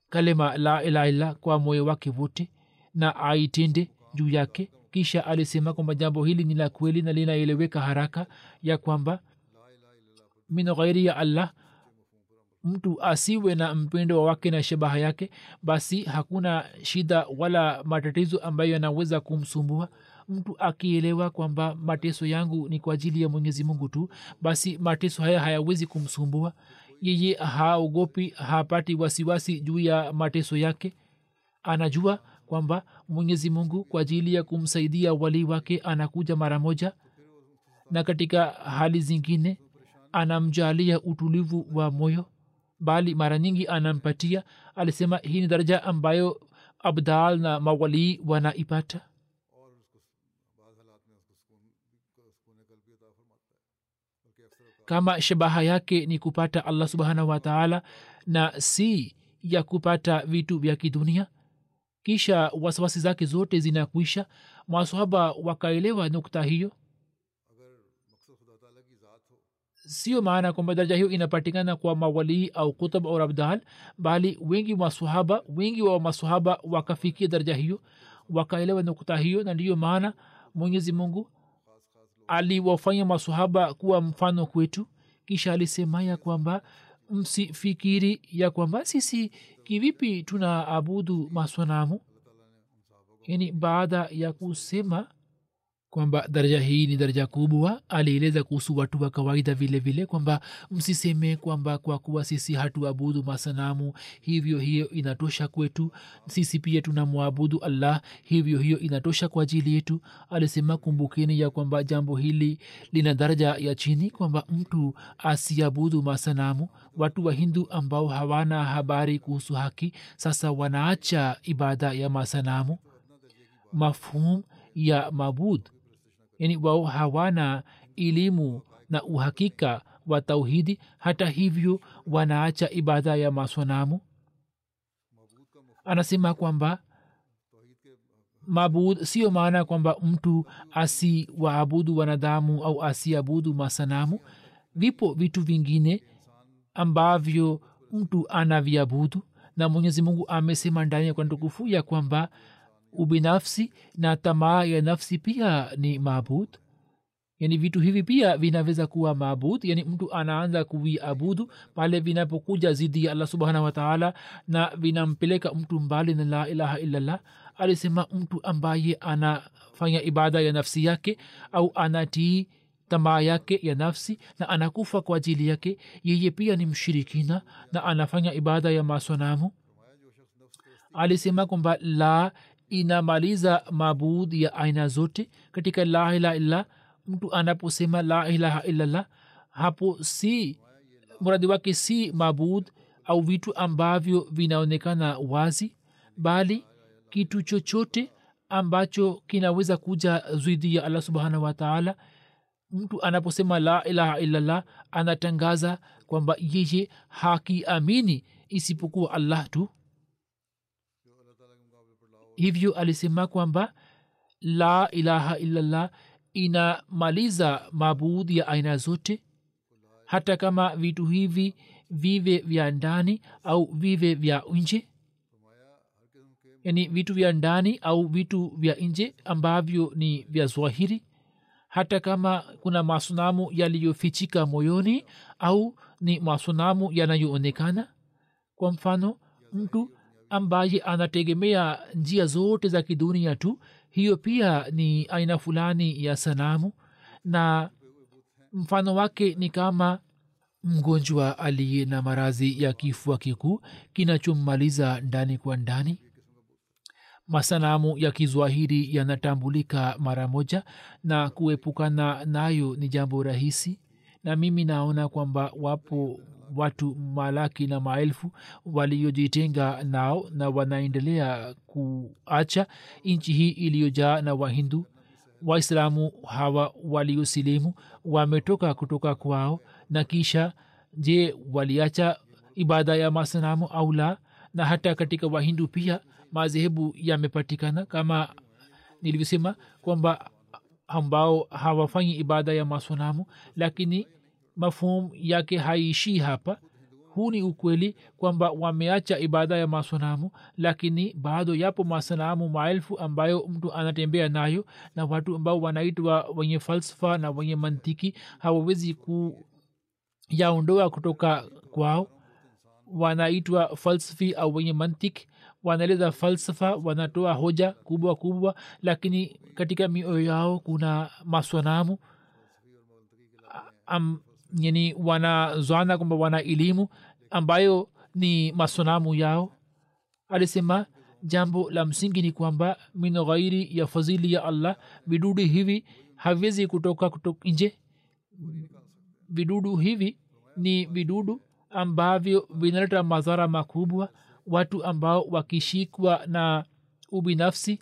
kalema la ilaha kwa moyo wake wote na aitende juu yake kisha alisema kwamba jambo hili ni la kweli na linaeleweka haraka ya kwamba min ghairi ya allah mtu asiwe na mpendo wake na shabaha yake basi hakuna shida wala matatizo ambayo yanaweza kumsumbua. Mtu akielewa kwamba mateso yangu ni kwa ajili ya mwenyezi mungu tu basi mateso haya hayawezi kumsumbua. Yeye haogopi hapati wasiwasi juu ya mateso yake. Anajua kwamba mwenyezi mungu kwa ajili ya kumsaidia walii wake anakuja mara moja na katika hali zingine anamjalia utulivu wa moyo bali mara nyingi anampatia. Alisema hii ni daraja ambayo abdal na mawalii wanaipata. Kama shabaha yake ni kupata allah subhanahu wataala na si ya kupata vitu vya kidunia kisha wasiwasi zake zote zinakuisha mwasohaba wakaelewa nukta hiyo. Sio maana kwamba daraja hiyo inapatikana kwa mawalii au kutub au rabdal bali wengi masahaba wengi wa masahaba wakafikia daraja hiyo wakaelewa nukta hiyo na ndiyo maana mwenyezi mungu aliwafanya masahaba kuwa mfano kwetu. Kisha alisema ya kwamba msifikiri ya kwamba sisi kivipi tuna abudu maswanamu? Yani baada ya kusema kwamba daraja hii ni daraja kubwa. Alieleza kuhusu watu wa kawaida vile vile kwamba msiseme kwamba kwa kuwa sisi hatuabudu masanamu hivyo hiyo inatosha kwetu. Sisi pia tunamwabudu allah hivyo hiyo inatosha kwa ajili yetu. Alisema kumbukeni ya kwamba jambo hili lina daraja ya chini kwamba mtu asiabudu masanamu. Watu wa hindu ambao hawana habari kuhusu haki sasa wanaacha ibada ya masanamu. Mafhum ya mabud yani wao hawana elimu na uhakika wa tauhidi. Hata hivyo wanaacha ibada ya maswanamu. Anasema kwamba mabud sio maana kwamba mtu asiwaabudu wanadamu au asiabudu masanamu. Vipo vitu vingine ambavyo mtu anaviabudu na mwenyezi mungu amesema ndani ya kwa tukufu ya kwamba ubinafsi na tamaa ya nafsi pia ni maabud. Yani vitu hivi pia vinaweza kuwa maabud. Yani mtu anaanza kuviabudu pale vinapokuja zidi ya allah subhanahu wataala na vinampeleka mtu mbali na la ilaha illallah. Alisema mtu ambaye anafanya ibada ya nafsi yake au anatii tamaa yake ya nafsi na anakufa kwa ajili yake yeye pia ni mshirikina na anafanya ibada ya masonamu alisema kwamba la inamaliza mabud ya aina zote katika la ilaha illallah mtu anaposema la ilaha illallah hapo si muradi wake si mabud au vitu ambavyo vinaonekana wazi bali kitu chochote ambacho kinaweza kuja zwidi ya allah subhanahu wataala mtu anaposema la ilaha illallah anatangaza kwamba yeye hakiamini isipokuwa allah tu hivyo alisema kwamba la ilaha illallah inamaliza mabudhi ya aina zote. Hata kama vitu hivi vive vya ndani au vive vya nje yani vitu vya ndani au vitu vya nje ambavyo ni vya zwahiri hata kama kuna masunamu yaliyofichika moyoni au ni masunamu yanayoonekana. Kwa mfano mtu ambaye anategemea njia zote za kidunia tu. Hiyo pia ni aina fulani ya sanamu na mfano wake ni kama mgonjwa aliye na maradhi ya kifua kikuu kinachommaliza ndani kwa ndani. Masanamu ya kizwahiri yanatambulika mara moja na kuepukana nayo ni jambo rahisi na mimi naona kwamba wapo watu malaki na maelfu waliojitenga nao na wanaendelea kuacha nchi hii iliyojaa na wahindu. Waislamu hawa waliosilimu wametoka kutoka kwao na kisha je waliacha ibada ya masanamu au la? Na hata katika wahindu pia madhehebu yamepatikana kama nilivyosema kwamba ambao hawafanyi ibada ya masanamu lakini mafhum yake haiishii hapa. Huu ni ukweli kwamba wameacha ibada ya masanamu lakini bado yapo masanamu maelfu ambayo mtu anatembea nayo na watu ambao wanaitwa wenye falsafa na wenye mantiki hawawezi kuyaondoa kutoka kwao. Wanaitwa falsafi au wenye mantiki wanaeleza falsafa wanatoa hoja kubwa kubwa lakini katika mioyo yao kuna maswanamu am, yani wanazwana kwamba wana elimu ambayo ni masonamu yao. Alisema jambo la msingi ni kwamba min ghairi ya fadhili ya allah vidudu hivi haviwezi kutoka kutoka nje. Vidudu hivi ni vidudu ambavyo vinaleta madhara makubwa. Watu ambao wakishikwa na ubinafsi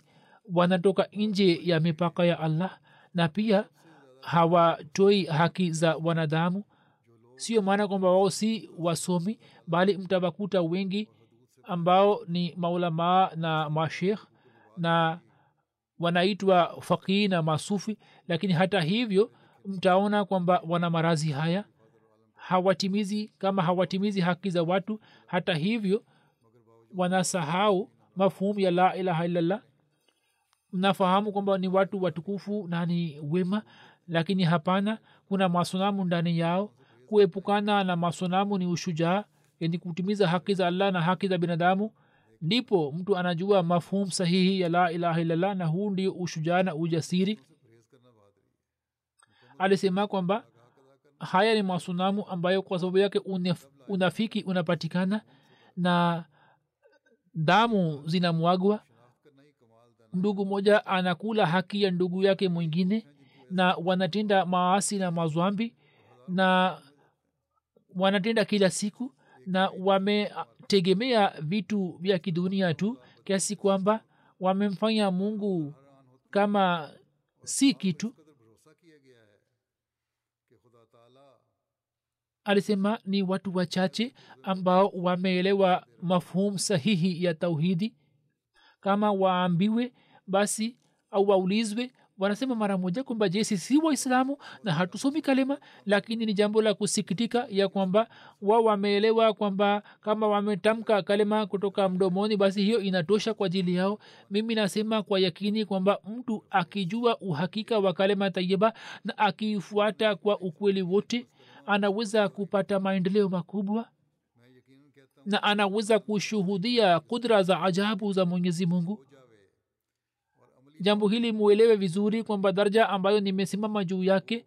wanatoka nje ya mipaka ya allah na pia hawatoi haki za wanadamu. Sio maana kwamba wao si wasomi bali mtawakuta wengi ambao ni maulamaa na mashekh na wanaitwa fakii na masufi. Lakini hata hivyo mtaona kwamba wana marazi haya. Hawatimizi kama hawatimizi haki za watu hata hivyo wanasahau mafhumu ya la ilaha illallah. Mnafahamu kwamba ni watu watukufu na ni wema lakini hapana kuna masonamu ndani yao. Kuepukana na masonamu ni ushujaa yani kutimiza haki za allah na haki za binadamu. Ndipo mtu anajua mafhum sahihi ya la ilaha illallah na huu ndio ushujaa na ujasiri. Alisema kwamba haya ni masonamu ambayo kwa sababu yake unafiki unapatikana na damu zinamwagwa. Ndugu moja anakula haki ya ndugu yake mwingine na wanatenda maasi na mazwambi na wanatenda kila siku na wametegemea vitu vya kidunia tu kiasi kwamba wamemfanya mungu kama si kitu. Alisema ni watu wachache ambao wameelewa mafhum sahihi ya tauhidi. Kama waambiwe basi au waulizwe wanasema mara moja kwamba je sisi waislamu na hatusomi kalema lakini ni jambo la kusikitika ya kwamba wao wameelewa kwamba kama wametamka kalema kutoka mdomoni basi hiyo inatosha kwa ajili yao. Mimi nasema kwa yakini kwamba mtu akijua uhakika wa kalema tayiba na akiifuata kwa ukweli wote anaweza kupata maendeleo makubwa na anaweza kushuhudia kudra za ajabu za mwenyezi mungu jambo hili muelewe vizuri kwamba daraja ambayo nimesimama juu yake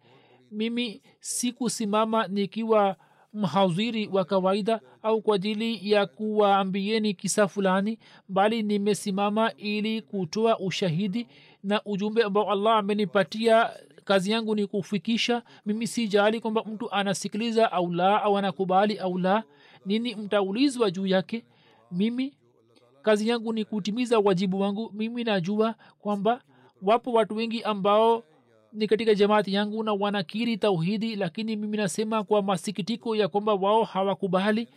mimi sikusimama nikiwa mhadhiri wa kawaida au kwa ajili ya kuwaambieni kisa fulani bali nimesimama ili kutoa ushahidi na ujumbe ambao allah amenipatia. Kazi yangu ni kufikisha mimi si jali kwamba mtu anasikiliza au la au anakubali au la. Nini mtaulizwa juu yake? Mimi kazi yangu ni kutimiza wajibu wangu. Mimi najua kwamba wapo watu wengi ambao ni katika jamaati yangu na wanakiri tauhidi lakini mimi nasema kwa masikitiko ya kwamba wao hawakubali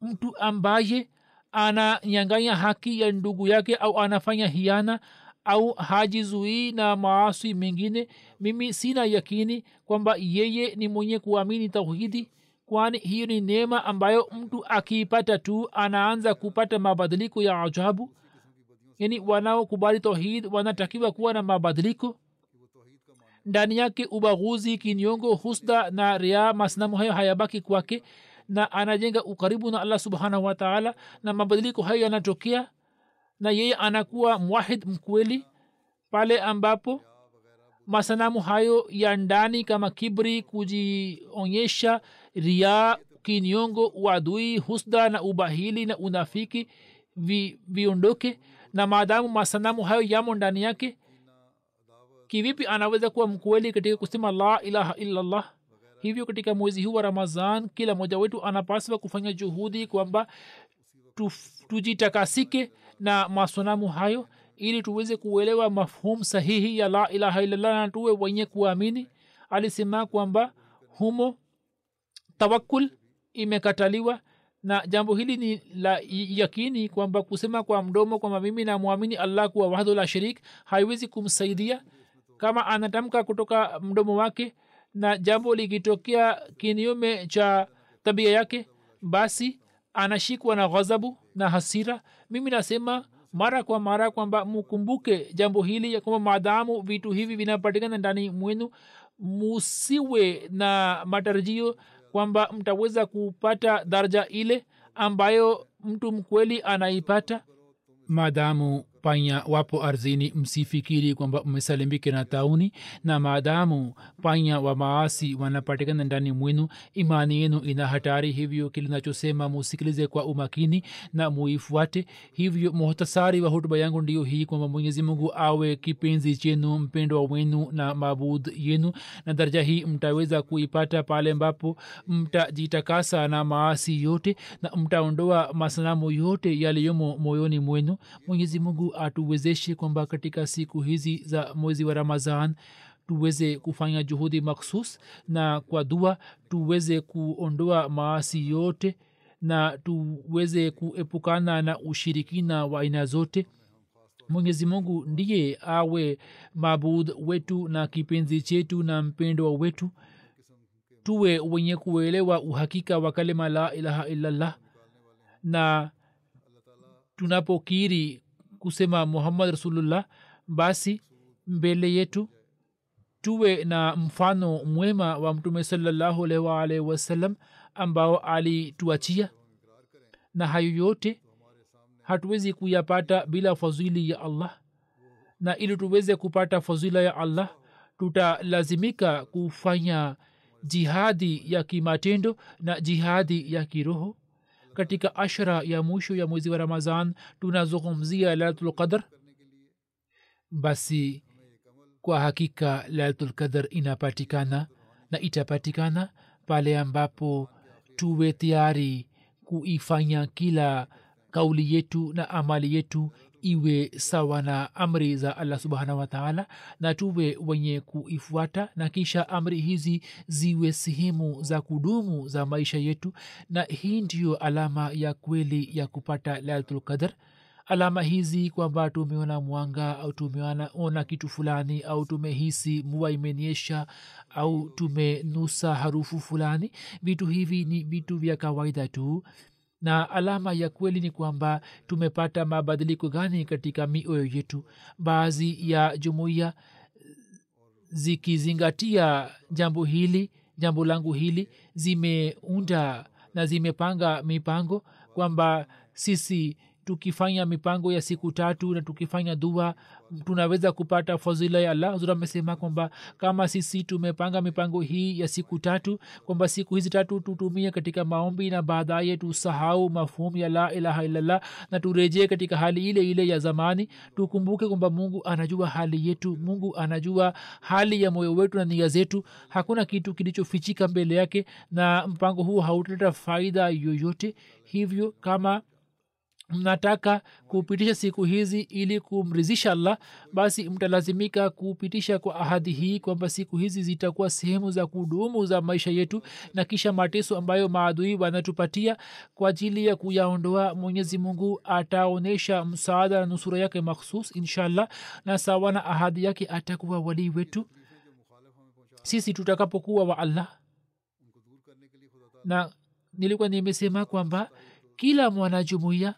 mtu ambaye ananyanganya haki ya ndugu yake au anafanya hiana au hajizuii na maasi mengine. Mimi sina yakini kwamba yeye ni mwenye kuamini tauhidi kwani hiyo ni neema ambayo mtu akiipata tu anaanza kupata mabadiliko ya ajabu? Yani wanaokubali tauhid wanatakiwa kuwa na mabadiliko? Ndani yake ubaguzi kinyongo husda na ria masnamu hayo hayabaki kwake na anajenga ukaribu na allah subhanahu wataala na mabadiliko hayo yanatokea na yeye anakuwa mwahid mkweli pale ambapo masanamu hayo ya ndani kama kibri kujionyesha ria kinyongo uadui husda na ubahili na unafiki vi, viondoke na maadamu masanamu hayo yamo ndani yake kivipi anaweza kuwa mkweli katika kusema la ilaha illallah? Hivyo katika mwezi huu wa ramazan kila mmoja wetu anapaswa kufanya juhudi kwamba tujitakasike na masanamu hayo ili tuweze kuelewa mafhum sahihi ya la ilaha illallah na tuwe wenye kuamini. Alisema kwamba humo tawakul imekataliwa na jambo hili ni la yakini kwamba kusema kwa mdomo kwamba mimi namwamini allah kuwa wahdu la shirik haiwezi kumsaidia. Kama anatamka kutoka mdomo wake na jambo likitokea kinyume cha tabia yake basi anashikwa na ghadhabu na hasira. Mimi nasema mara kwa mara kwamba mkumbuke jambo hili ya kwamba maadamu vitu hivi vinapatikana ndani mwenu musiwe na matarajio kwamba mtaweza kupata daraja ile ambayo mtu mkweli anaipata? Maadamu panya wapo ardhini msifikiri kwamba mmesalimike na tauni na maadamu panya wa maasi wanapatikana ndani mwenu imani yenu ina hatari. Hivyo kilinachosema musikilize kwa umakini na muifuate. Hivyo muhtasari wa hutuba yangu ndiyo hii kwamba mwenyezi mungu awe kipenzi chenu mpendwa wenu na mabud yenu na daraja hii mtaweza kuipata pale ambapo mtajitakasa na maasi yote na mtaondoa masanamu yote yaliyomo moyoni mwenu. Mwenyezi mungu atuwezeshe kwamba katika siku hizi za mwezi wa ramazan tuweze kufanya juhudi maksus na kwa dua tuweze kuondoa maasi yote na tuweze kuepukana na ushirikina wa aina zote. Mwenyezi mungu ndiye awe mabud wetu na kipenzi chetu na mpendwa wetu. Tuwe wenye kuelewa uhakika wa kalima la ilaha illallah na tunapokiri kusema muhammad rasulullah basi mbele yetu tuwe na mfano mwema wa mtume salallahu alaihi waalaihi wasallam ambao alituachia. Na hayo yote hatuwezi kuyapata bila fadhili ya allah. Na ili tuweze kupata fadhila ya allah tutalazimika kufanya jihadi ya kimatendo na jihadi ya kiroho katika ashra ya mwisho ya mwezi wa ramazan tunazungumzia lailatulqadr basi kwa hakika lailatulqadr inapatikana na itapatikana pale ambapo tuwe tayari kuifanya kila kauli yetu na amali yetu iwe sawa na amri za allah subhanahu wataala na tuwe wenye kuifuata na kisha amri hizi ziwe sehemu za kudumu za maisha yetu na hii ndiyo alama ya kweli ya kupata lailatulqadr alama hizi kwamba tumeona mwanga au tumeona kitu fulani au tumehisi mvua imenyesha au tumenusa harufu fulani vitu hivi ni vitu vya kawaida tu na alama ya kweli ni kwamba tumepata mabadiliko gani katika mioyo yetu? Baadhi ya jumuiya zikizingatia jambo hili jambo langu hili zimeunda na zimepanga mipango kwamba sisi tukifanya mipango ya siku tatu na tukifanya dua tunaweza kupata fadhila ya allah. Huzur amesema kwamba kama sisi tumepanga mipango hii ya siku tatu kwamba siku hizi tatu tutumie katika maombi na baadaye tusahau mafhumu ya la ilaha illallah na turejee katika hali ile ile ya zamani. Tukumbuke kwamba mungu anajua hali yetu mungu anajua hali ya moyo wetu na nia zetu. Hakuna kitu kilichofichika mbele yake na mpango huu hautaleta faida yoyote. Hivyo kama mnataka kupitisha siku hizi ili kumridhisha allah basi mtalazimika kupitisha kwa ahadi hii kwamba siku hizi zitakuwa sehemu za kudumu za maisha yetu na kisha mateso ambayo maadui wanatupatia kwa ajili ya kuyaondoa. Mwenyezi mungu ataonyesha msaada na nusura yake makhsus inshallah na sawa na ahadi yake atakuwa walii wetu. Sisi tutakapokuwa wa allah. Na nilikuwa nimesema kwamba kila mwanajumuiya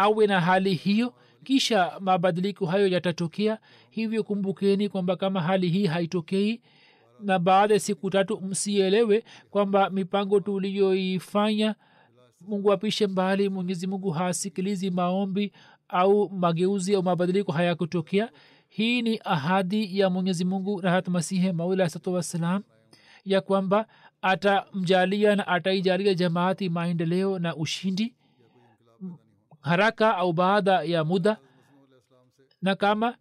awe na hali hiyo kisha mabadiliko hayo yatatokea. Hivyo kumbukeni kwamba kama hali hii haitokei na baada ya siku tatu msielewe kwamba mipango tuliyoifanya mungu apishe mbali mwenyezi mungu hasikilizi maombi au mageuzi au mabadiliko hayakutokea. Hii ni ahadi ya mwenyezi mungu rahat masihe maula satu wassalam ya kwamba atamjalia na ataijalia jamaati maendeleo na ushindi haraka au baada ya muda. Na kama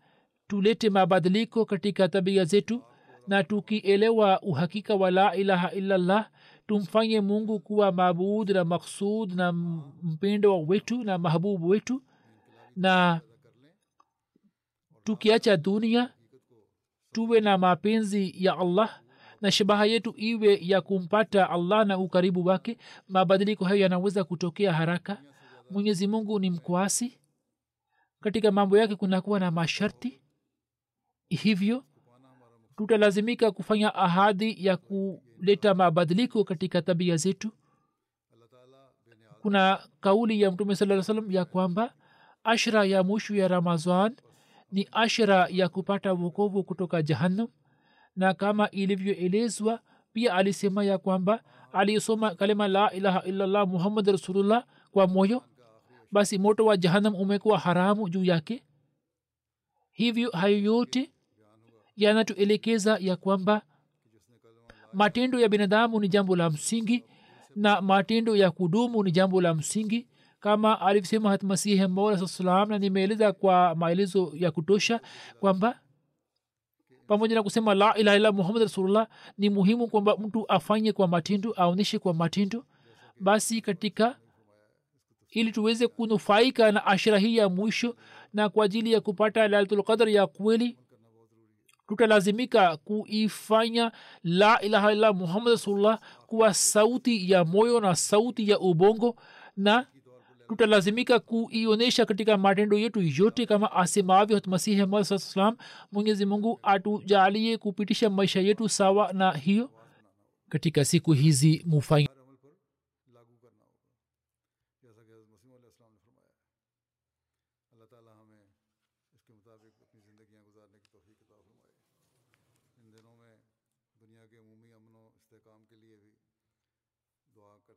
tulete mabadiliko katika tabia zetu na tukielewa uhakika wa la ilaha illallah tumfanye mungu kuwa mabud na maksud na mpendo wetu na mahbubu wetu. Na tukiacha dunia tuwe na mapenzi ya allah na shabaha yetu iwe ya kumpata allah na ukaribu wake mabadiliko hayo yanaweza kutokea haraka mwenyezi mungu ni mkwasi. Katika mambo yake kunakuwa na masharti. Hivyo tutalazimika kufanya ahadi ya kuleta mabadiliko katika tabia zetu. Kuna kauli ya mtume saa salam ya kwamba ashra ya mwisho ya ramazan ni ashra ya kupata wokovu kutoka jahannam. Na kama ilivyoelezwa pia alisema ya kwamba aliyesoma kalima la ilaha illallah muhammad rasulullah kwa moyo basi moto wa jahanam umekuwa haramu juu yake. Hivyo hayo yote yanatuelekeza ya kwamba matendo ya binadamu ni jambo la msingi na matendo ya kudumu ni jambo la msingi. Kama alivyosema hatmasihi mola salam na nimeeleza kwa maelezo ya kutosha kwamba pamoja na kusema la ilaha illa muhammad rasulullah ni muhimu kwamba mtu afanye kwa matendo aonyeshe kwa matendo. Basi katika ili tuweze kunufaika na ashira hii ya mwisho na kwa ajili ya kupata lailatulqadr ya kweli tutalazimika kuifanya la ilaha illa muhammad rasulullah kuwa sauti ya moyo na sauti ya ubongo na tutalazimika kuionyesha katika matendo yetu yote kama asemavyo hatmasihi mad saa salam mwenyezi mungu atujalie kupitisha maisha yetu sawa na hiyo. Katika siku hizi mufanya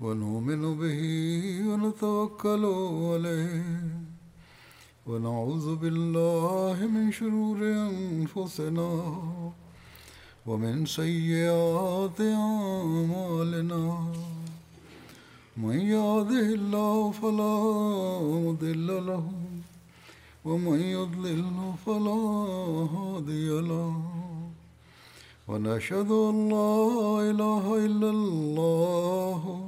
ونؤمن به ونتوكل عليه ونعوذ بالله من شرور أنفسنا ومن سيئات أعمالنا. من يهده الله فلا مضل له ومن يضلل فلا هادي له. ونشهد أن لا إله إلا الله